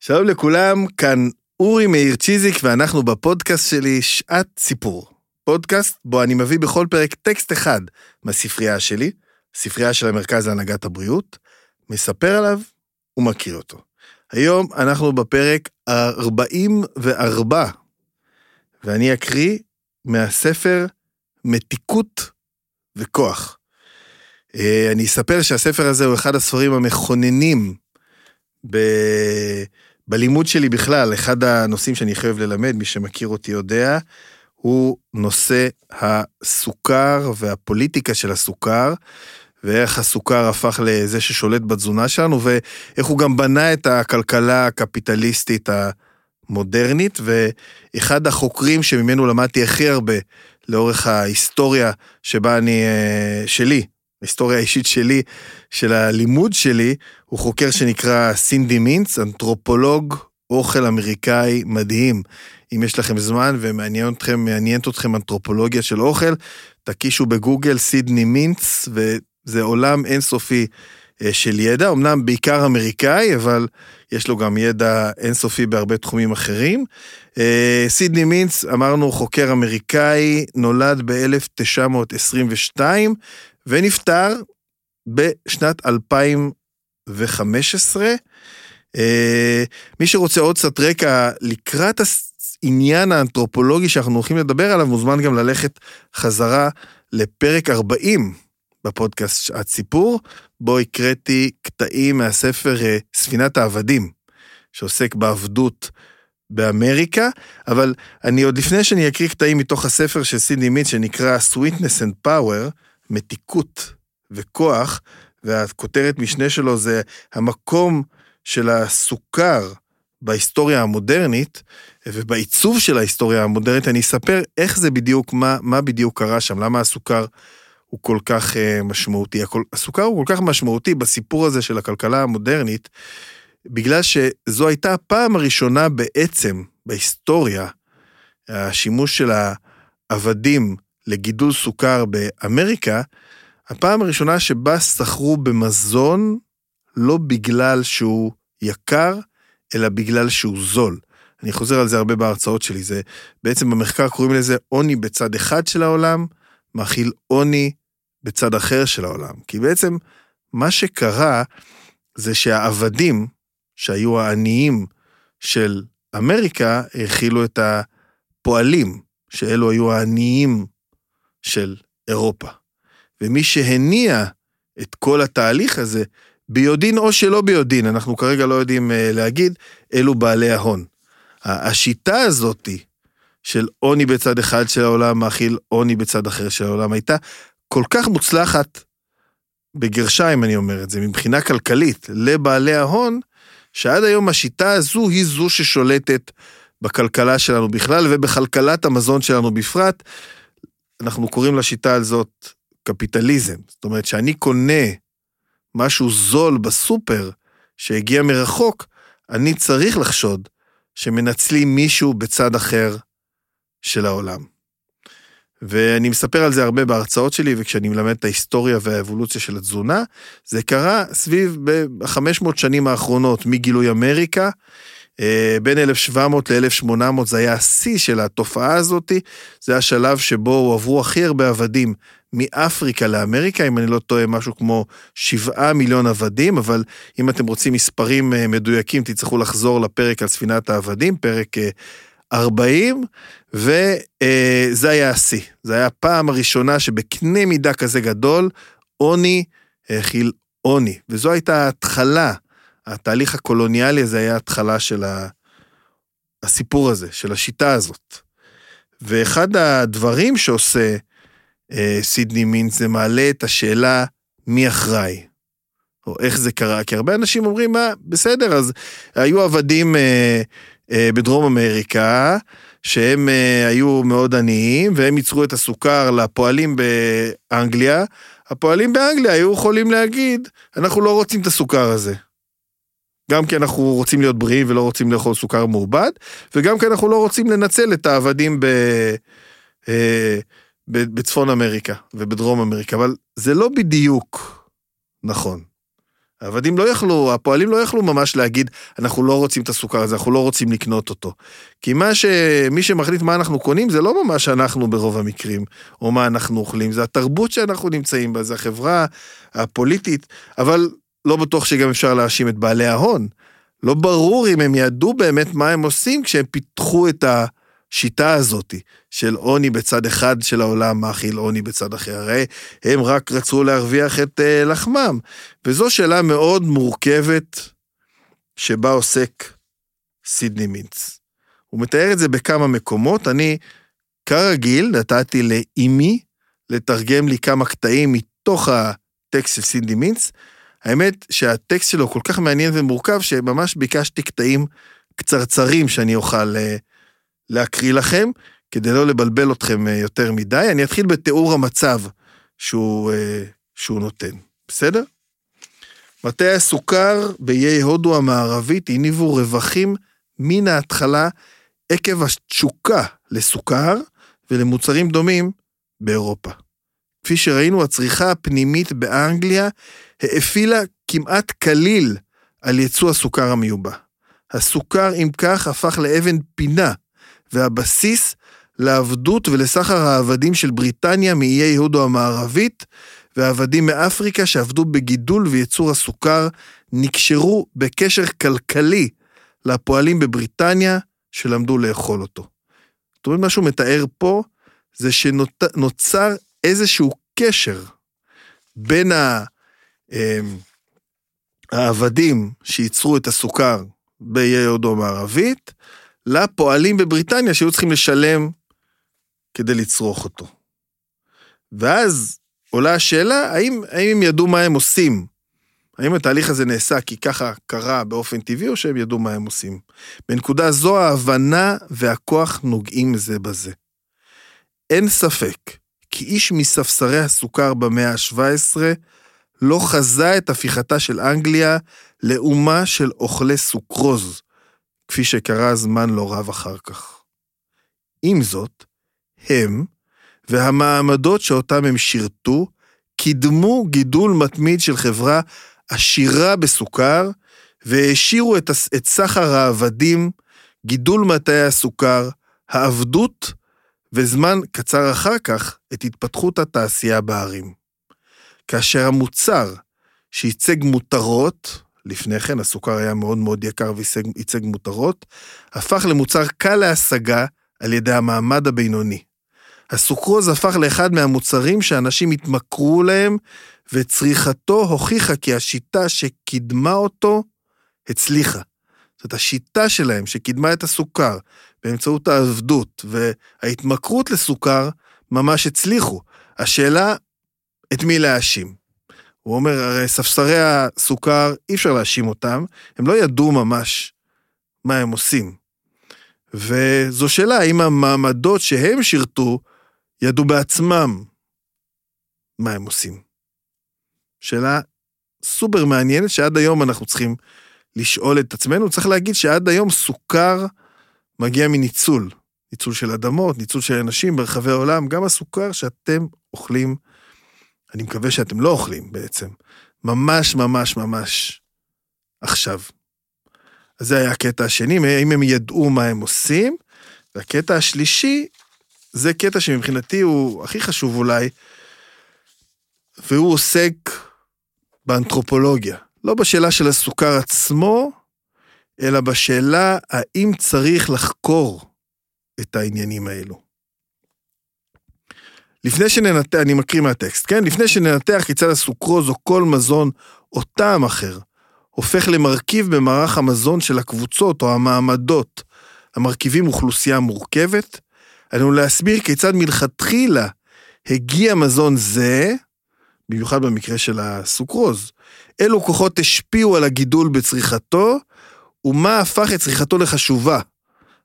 שלום לכולם, כאן אורי מאיר צ'יזיק ואנחנו בפודקאסט שלי שעת סיפור. פודקאסט בו אני מביא בכל פרק טקסט אחד מהספרייה שלי, ספרייה של המרכז להנהגת הבריאות, מספר עליו ומכיר אותו. היום אנחנו בפרק 44, ואני אקריא מהספר מתיקות וכוח. אה, אני אספר שהספר הזה הוא אחד הספרים המכוננים ב... בלימוד שלי בכלל, אחד הנושאים שאני חייב ללמד, מי שמכיר אותי יודע, הוא נושא הסוכר והפוליטיקה של הסוכר, ואיך הסוכר הפך לזה ששולט בתזונה שלנו, ואיך הוא גם בנה את הכלכלה הקפיטליסטית המודרנית, ואחד החוקרים שממנו למדתי הכי הרבה לאורך ההיסטוריה שבה אני, אה, שלי, ההיסטוריה האישית שלי, של הלימוד שלי, הוא חוקר שנקרא סינדי מינץ, אנתרופולוג אוכל אמריקאי מדהים. אם יש לכם זמן ומעניינת אתכם, אתכם אנתרופולוגיה של אוכל, תקישו בגוגל סידני מינץ, וזה עולם אינסופי אה, של ידע, אמנם בעיקר אמריקאי, אבל יש לו גם ידע אינסופי בהרבה תחומים אחרים. אה, סידני מינץ, אמרנו חוקר אמריקאי, נולד ב-1922, ונפטר בשנת 2015. אה, מי שרוצה עוד קצת רקע לקראת העניין האנתרופולוגי שאנחנו הולכים לדבר עליו, מוזמן גם ללכת חזרה לפרק 40 בפודקאסט שעת סיפור, בו הקראתי קטעים מהספר אה, ספינת העבדים, שעוסק בעבדות באמריקה, אבל אני עוד לפני שאני אקריא קטעים מתוך הספר של סידני מיט שנקרא Sweetness and Power, מתיקות וכוח, והכותרת משנה שלו זה המקום של הסוכר בהיסטוריה המודרנית, ובעיצוב של ההיסטוריה המודרנית, אני אספר איך זה בדיוק, מה, מה בדיוק קרה שם, למה הסוכר הוא כל כך uh, משמעותי. הסוכר הוא כל כך משמעותי בסיפור הזה של הכלכלה המודרנית, בגלל שזו הייתה הפעם הראשונה בעצם בהיסטוריה, השימוש של העבדים לגידול סוכר באמריקה, הפעם הראשונה שבה סחרו במזון לא בגלל שהוא יקר, אלא בגלל שהוא זול. אני חוזר על זה הרבה בהרצאות שלי, זה בעצם במחקר קוראים לזה עוני בצד אחד של העולם, מאכיל עוני בצד אחר של העולם. כי בעצם מה שקרה זה שהעבדים, שהיו העניים של אמריקה, האכילו את הפועלים, שאלו היו העניים של אירופה. ומי שהניע את כל התהליך הזה, ביודעין או שלא ביודעין, אנחנו כרגע לא יודעים אה, להגיד, אלו בעלי ההון. השיטה הזאתי של עוני בצד אחד של העולם מאכיל עוני בצד אחר של העולם הייתה כל כך מוצלחת, בגרשיים אני אומר את זה, מבחינה כלכלית, לבעלי ההון, שעד היום השיטה הזו היא זו ששולטת בכלכלה שלנו בכלל ובכלכלת המזון שלנו בפרט. אנחנו קוראים לשיטה הזאת קפיטליזם. זאת אומרת, שאני קונה משהו זול בסופר שהגיע מרחוק, אני צריך לחשוד שמנצלים מישהו בצד אחר של העולם. ואני מספר על זה הרבה בהרצאות שלי, וכשאני מלמד את ההיסטוריה והאבולוציה של התזונה, זה קרה סביב ב-500 שנים האחרונות, מגילוי אמריקה, בין 1700 ל-1800 זה היה השיא של התופעה הזאת, זה השלב שבו הועברו הכי הרבה עבדים מאפריקה לאמריקה, אם אני לא טועה, משהו כמו שבעה מיליון עבדים, אבל אם אתם רוצים מספרים אה, מדויקים, תצטרכו לחזור לפרק על ספינת העבדים, פרק 40, אה, וזה היה השיא. זה היה הפעם הראשונה שבקנה מידה כזה גדול, עוני האכיל עוני, וזו הייתה ההתחלה. התהליך הקולוניאלי הזה היה התחלה של הסיפור הזה, של השיטה הזאת. ואחד הדברים שעושה אה, סידני מינץ זה מעלה את השאלה מי אחראי, או איך זה קרה, כי הרבה אנשים אומרים, מה, בסדר, אז היו עבדים אה, אה, בדרום אמריקה, שהם אה, היו מאוד עניים, והם ייצרו את הסוכר לפועלים באנגליה. הפועלים באנגליה היו יכולים להגיד, אנחנו לא רוצים את הסוכר הזה. גם כי אנחנו רוצים להיות בריאים ולא רוצים לאכול סוכר מעובד, וגם כי אנחנו לא רוצים לנצל את העבדים ב, אה, ב, בצפון אמריקה ובדרום אמריקה, אבל זה לא בדיוק נכון. העבדים לא יכלו, הפועלים לא יכלו ממש להגיד, אנחנו לא רוצים את הסוכר הזה, אנחנו לא רוצים לקנות אותו. כי מה ש... מי שמחליט מה אנחנו קונים זה לא ממש אנחנו ברוב המקרים, או מה אנחנו אוכלים, זה התרבות שאנחנו נמצאים בה, זה החברה הפוליטית, אבל לא בטוח שגם אפשר להאשים את בעלי ההון. לא ברור אם הם ידעו באמת מה הם עושים כשהם פיתחו את השיטה הזאת של עוני בצד אחד של העולם מאכיל עוני בצד אחר. הרי הם רק רצו להרוויח את uh, לחמם. וזו שאלה מאוד מורכבת שבה עוסק סידני מינץ. הוא מתאר את זה בכמה מקומות. אני, כרגיל, נתתי לאימי לתרגם לי כמה קטעים מתוך הטקסט של סידני מינץ. האמת שהטקסט שלו כל כך מעניין ומורכב, שממש ביקשתי קטעים קצרצרים שאני אוכל uh, להקריא לכם, כדי לא לבלבל אתכם uh, יותר מדי. אני אתחיל בתיאור המצב שהוא, uh, שהוא נותן, בסדר? מטה הסוכר באיי הודו המערבית הניבו רווחים מן ההתחלה עקב התשוקה לסוכר ולמוצרים דומים באירופה. כפי שראינו, הצריכה הפנימית באנגליה האפילה כמעט כליל על ייצוא הסוכר המיובא. הסוכר, אם כך, הפך לאבן פינה, והבסיס לעבדות ולסחר העבדים של בריטניה מאיי הודו המערבית, והעבדים מאפריקה שעבדו בגידול וייצור הסוכר, נקשרו בקשר כלכלי לפועלים בבריטניה שלמדו לאכול אותו. זאת אומרת, מה שהוא מתאר פה, זה שנוצר איזשהו קשר בין אמ, העבדים שייצרו את הסוכר באיי הודו המערבית, לפועלים בבריטניה שהיו צריכים לשלם כדי לצרוך אותו. ואז עולה השאלה, האם, האם הם ידעו מה הם עושים? האם התהליך הזה נעשה כי ככה קרה באופן טבעי, או שהם ידעו מה הם עושים? בנקודה זו ההבנה והכוח נוגעים זה בזה. אין ספק כי איש מספסרי הסוכר במאה ה-17 לא חזה את הפיכתה של אנגליה לאומה של אוכלי סוכרוז, כפי שקרה זמן לא רב אחר כך. עם זאת, הם והמעמדות שאותם הם שירתו, קידמו גידול מתמיד של חברה עשירה בסוכר, והעשירו את, סחר העבדים, גידול מטעי הסוכר, העבדות, וזמן קצר אחר כך, את התפתחות התעשייה בערים. כאשר המוצר שייצג מותרות, לפני כן הסוכר היה מאוד מאוד יקר וייצג מותרות, הפך למוצר קל להשגה על ידי המעמד הבינוני. הסוכרוז הפך לאחד מהמוצרים שאנשים התמכרו להם, וצריכתו הוכיחה כי השיטה שקידמה אותו הצליחה. זאת השיטה שלהם שקידמה את הסוכר באמצעות העבדות וההתמכרות לסוכר ממש הצליחו. השאלה את מי להאשים. הוא אומר, הרי ספסרי הסוכר, אי אפשר להאשים אותם, הם לא ידעו ממש מה הם עושים. וזו שאלה, האם המעמדות שהם שירתו, ידעו בעצמם מה הם עושים. שאלה סופר מעניינת שעד היום אנחנו צריכים לשאול את עצמנו. צריך להגיד שעד היום סוכר מגיע מניצול. ניצול של אדמות, ניצול של אנשים ברחבי העולם, גם הסוכר שאתם אוכלים אני מקווה שאתם לא אוכלים בעצם. ממש ממש ממש עכשיו. אז זה היה הקטע השני, האם הם ידעו מה הם עושים. והקטע השלישי, זה קטע שמבחינתי הוא הכי חשוב אולי, והוא עוסק באנתרופולוגיה. לא בשאלה של הסוכר עצמו, אלא בשאלה האם צריך לחקור את העניינים האלו. לפני שננתח, אני מקריא מהטקסט, כן? לפני שננתח כיצד הסוכרוז או כל מזון או טעם אחר הופך למרכיב במערך המזון של הקבוצות או המעמדות המרכיבים אוכלוסייה מורכבת, עלינו להסביר כיצד מלכתחילה הגיע מזון זה, במיוחד במקרה של הסוכרוז, אילו כוחות השפיעו על הגידול בצריכתו, ומה הפך את צריכתו לחשובה.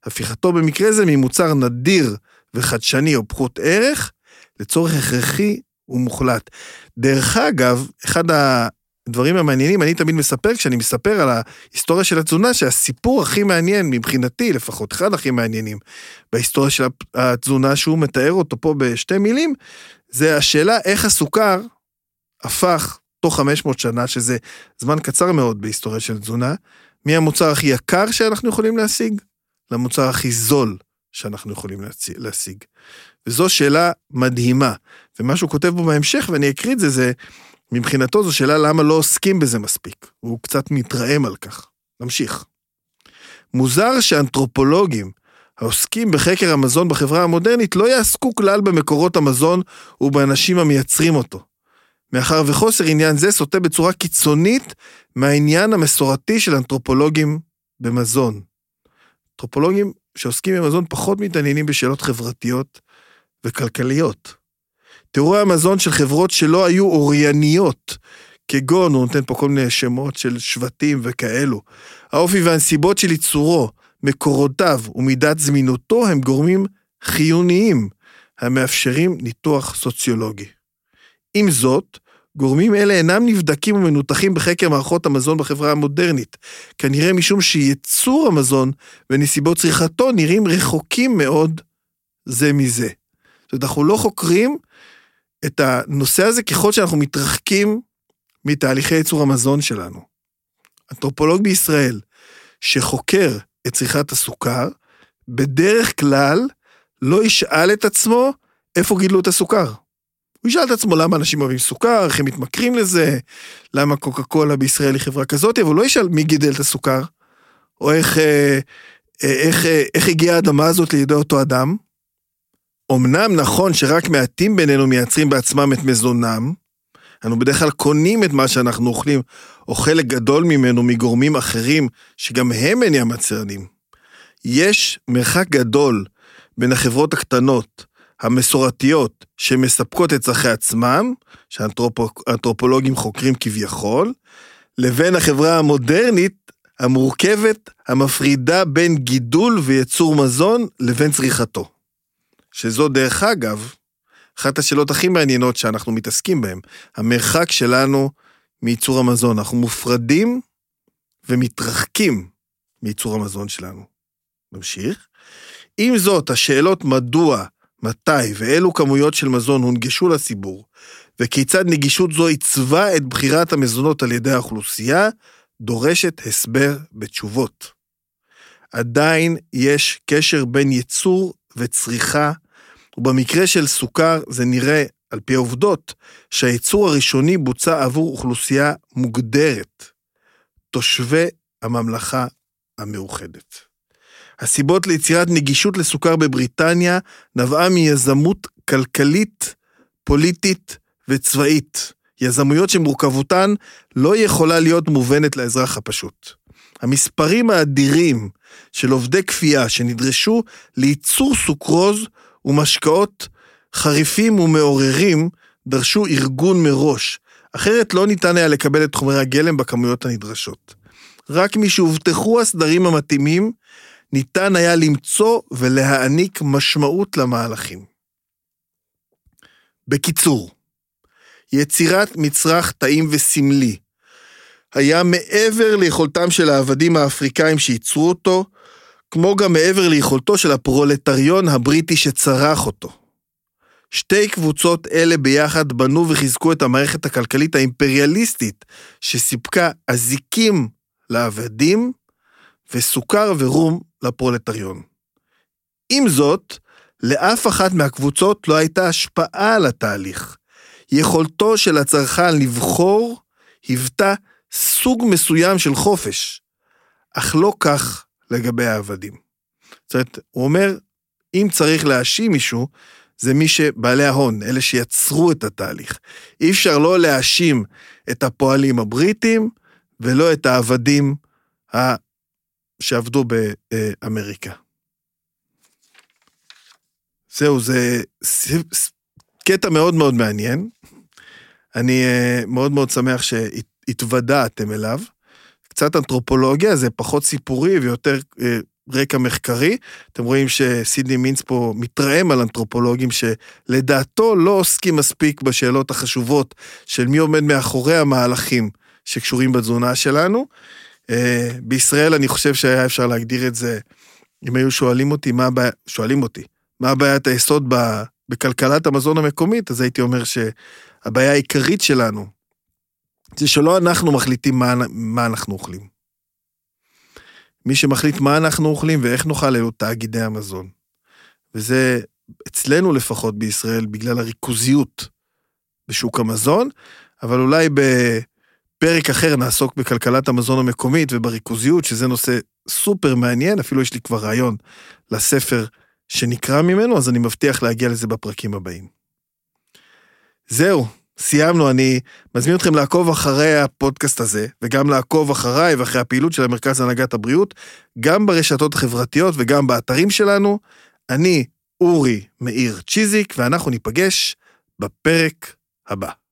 הפיכתו במקרה זה ממוצר נדיר וחדשני או פחות ערך, לצורך הכרחי ומוחלט. דרך אגב, אחד הדברים המעניינים, אני תמיד מספר, כשאני מספר על ההיסטוריה של התזונה, שהסיפור הכי מעניין, מבחינתי לפחות, אחד הכי מעניינים, בהיסטוריה של התזונה שהוא מתאר אותו פה בשתי מילים, זה השאלה איך הסוכר הפך תוך 500 שנה, שזה זמן קצר מאוד בהיסטוריה של תזונה, מי המוצר הכי יקר שאנחנו יכולים להשיג? למוצר הכי זול שאנחנו יכולים להשיג. וזו שאלה מדהימה. ומה שהוא כותב בו בהמשך, ואני אקריא את זה, זה מבחינתו זו שאלה למה לא עוסקים בזה מספיק. הוא קצת מתרעם על כך. נמשיך. מוזר שאנתרופולוגים העוסקים בחקר המזון בחברה המודרנית לא יעסקו כלל במקורות המזון ובאנשים המייצרים אותו. מאחר וחוסר עניין זה סוטה בצורה קיצונית מהעניין המסורתי של אנתרופולוגים במזון. אנתרופולוגים שעוסקים במזון פחות מתעניינים בשאלות חברתיות וכלכליות. תיאורי המזון של חברות שלא היו אורייניות, כגון, הוא נותן פה כל מיני שמות של שבטים וכאלו. האופי והנסיבות של ייצורו, מקורותיו ומידת זמינותו הם גורמים חיוניים המאפשרים ניתוח סוציולוגי. עם זאת, גורמים אלה אינם נבדקים ומנותחים בחקר מערכות המזון בחברה המודרנית, כנראה משום שייצור המזון ונסיבות צריכתו נראים רחוקים מאוד זה מזה. זאת אומרת, אנחנו לא חוקרים את הנושא הזה ככל שאנחנו מתרחקים מתהליכי ייצור המזון שלנו. אנתרופולוג בישראל שחוקר את צריכת הסוכר, בדרך כלל לא ישאל את עצמו איפה גידלו את הסוכר. הוא ישאל את עצמו למה אנשים אוהבים סוכר, איך הם מתמכרים לזה, למה קוקה קולה בישראל היא חברה כזאת, אבל הוא לא ישאל מי גידל את הסוכר, או איך, אה, אה, איך, אה, איך הגיעה האדמה הזאת לידי אותו אדם. אמנם נכון שרק מעטים בינינו מייצרים בעצמם את מזונם, אנו בדרך כלל קונים את מה שאנחנו אוכלים, או חלק גדול ממנו מגורמים אחרים, שגם הם אינם מצרנים. יש מרחק גדול בין החברות הקטנות, המסורתיות, שמספקות את צרכי עצמם, שאנתרופולוגים חוקרים כביכול, לבין החברה המודרנית המורכבת, המפרידה בין גידול וייצור מזון לבין צריכתו. שזו דרך אגב, אחת השאלות הכי מעניינות שאנחנו מתעסקים בהן, המרחק שלנו מייצור המזון. אנחנו מופרדים ומתרחקים מייצור המזון שלנו. נמשיך. עם זאת, השאלות מדוע, מתי ואילו כמויות של מזון הונגשו לציבור, וכיצד נגישות זו עיצבה את בחירת המזונות על ידי האוכלוסייה, דורשת הסבר בתשובות. עדיין יש קשר בין ייצור וצריכה ובמקרה של סוכר זה נראה, על פי העובדות, שהייצור הראשוני בוצע עבור אוכלוסייה מוגדרת, תושבי הממלכה המאוחדת. הסיבות ליצירת נגישות לסוכר בבריטניה נבעה מיזמות כלכלית, פוליטית וצבאית. יזמויות שמורכבותן לא יכולה להיות מובנת לאזרח הפשוט. המספרים האדירים של עובדי כפייה שנדרשו לייצור סוכרוז ומשקאות חריפים ומעוררים דרשו ארגון מראש, אחרת לא ניתן היה לקבל את חומרי הגלם בכמויות הנדרשות. רק משהובטחו הסדרים המתאימים, ניתן היה למצוא ולהעניק משמעות למהלכים. בקיצור, יצירת מצרך טעים וסמלי היה מעבר ליכולתם של העבדים האפריקאים שייצרו אותו, כמו גם מעבר ליכולתו של הפרולטריון הבריטי שצרח אותו. שתי קבוצות אלה ביחד בנו וחיזקו את המערכת הכלכלית האימפריאליסטית שסיפקה אזיקים לעבדים וסוכר ורום לפרולטריון. עם זאת, לאף אחת מהקבוצות לא הייתה השפעה על התהליך. יכולתו של הצרכן לבחור היוותה סוג מסוים של חופש, אך לא כך לגבי העבדים. זאת אומרת, הוא אומר, אם צריך להאשים מישהו, זה מי שבעלי ההון, אלה שיצרו את התהליך. אי אפשר לא להאשים את הפועלים הבריטים ולא את העבדים שעבדו באמריקה. זהו, זה קטע מאוד מאוד מעניין. אני אה, מאוד מאוד שמח שהתוודעתם אליו. קצת אנתרופולוגיה, זה פחות סיפורי ויותר אה, רקע מחקרי. אתם רואים שסידני מינץ פה מתרעם על אנתרופולוגים שלדעתו לא עוסקים מספיק בשאלות החשובות של מי עומד מאחורי המהלכים שקשורים בתזונה שלנו. אה, בישראל אני חושב שהיה אפשר להגדיר את זה, אם היו שואלים אותי מה הבעיה, שואלים אותי, מה הבעיית היסוד בכלכלת המזון המקומית, אז הייתי אומר שהבעיה העיקרית שלנו זה שלא אנחנו מחליטים מה, מה אנחנו אוכלים. מי שמחליט מה אנחנו אוכלים ואיך נאכל אלו תאגידי המזון. וזה אצלנו לפחות בישראל, בגלל הריכוזיות בשוק המזון, אבל אולי בפרק אחר נעסוק בכלכלת המזון המקומית ובריכוזיות, שזה נושא סופר מעניין, אפילו יש לי כבר רעיון לספר שנקרא ממנו, אז אני מבטיח להגיע לזה בפרקים הבאים. זהו, סיימנו, אני מזמין אתכם לעקוב אחרי הפודקאסט הזה, וגם לעקוב אחריי ואחרי הפעילות של המרכז להנהגת הבריאות, גם ברשתות החברתיות וגם באתרים שלנו. אני אורי מאיר צ'יזיק, ואנחנו ניפגש בפרק הבא.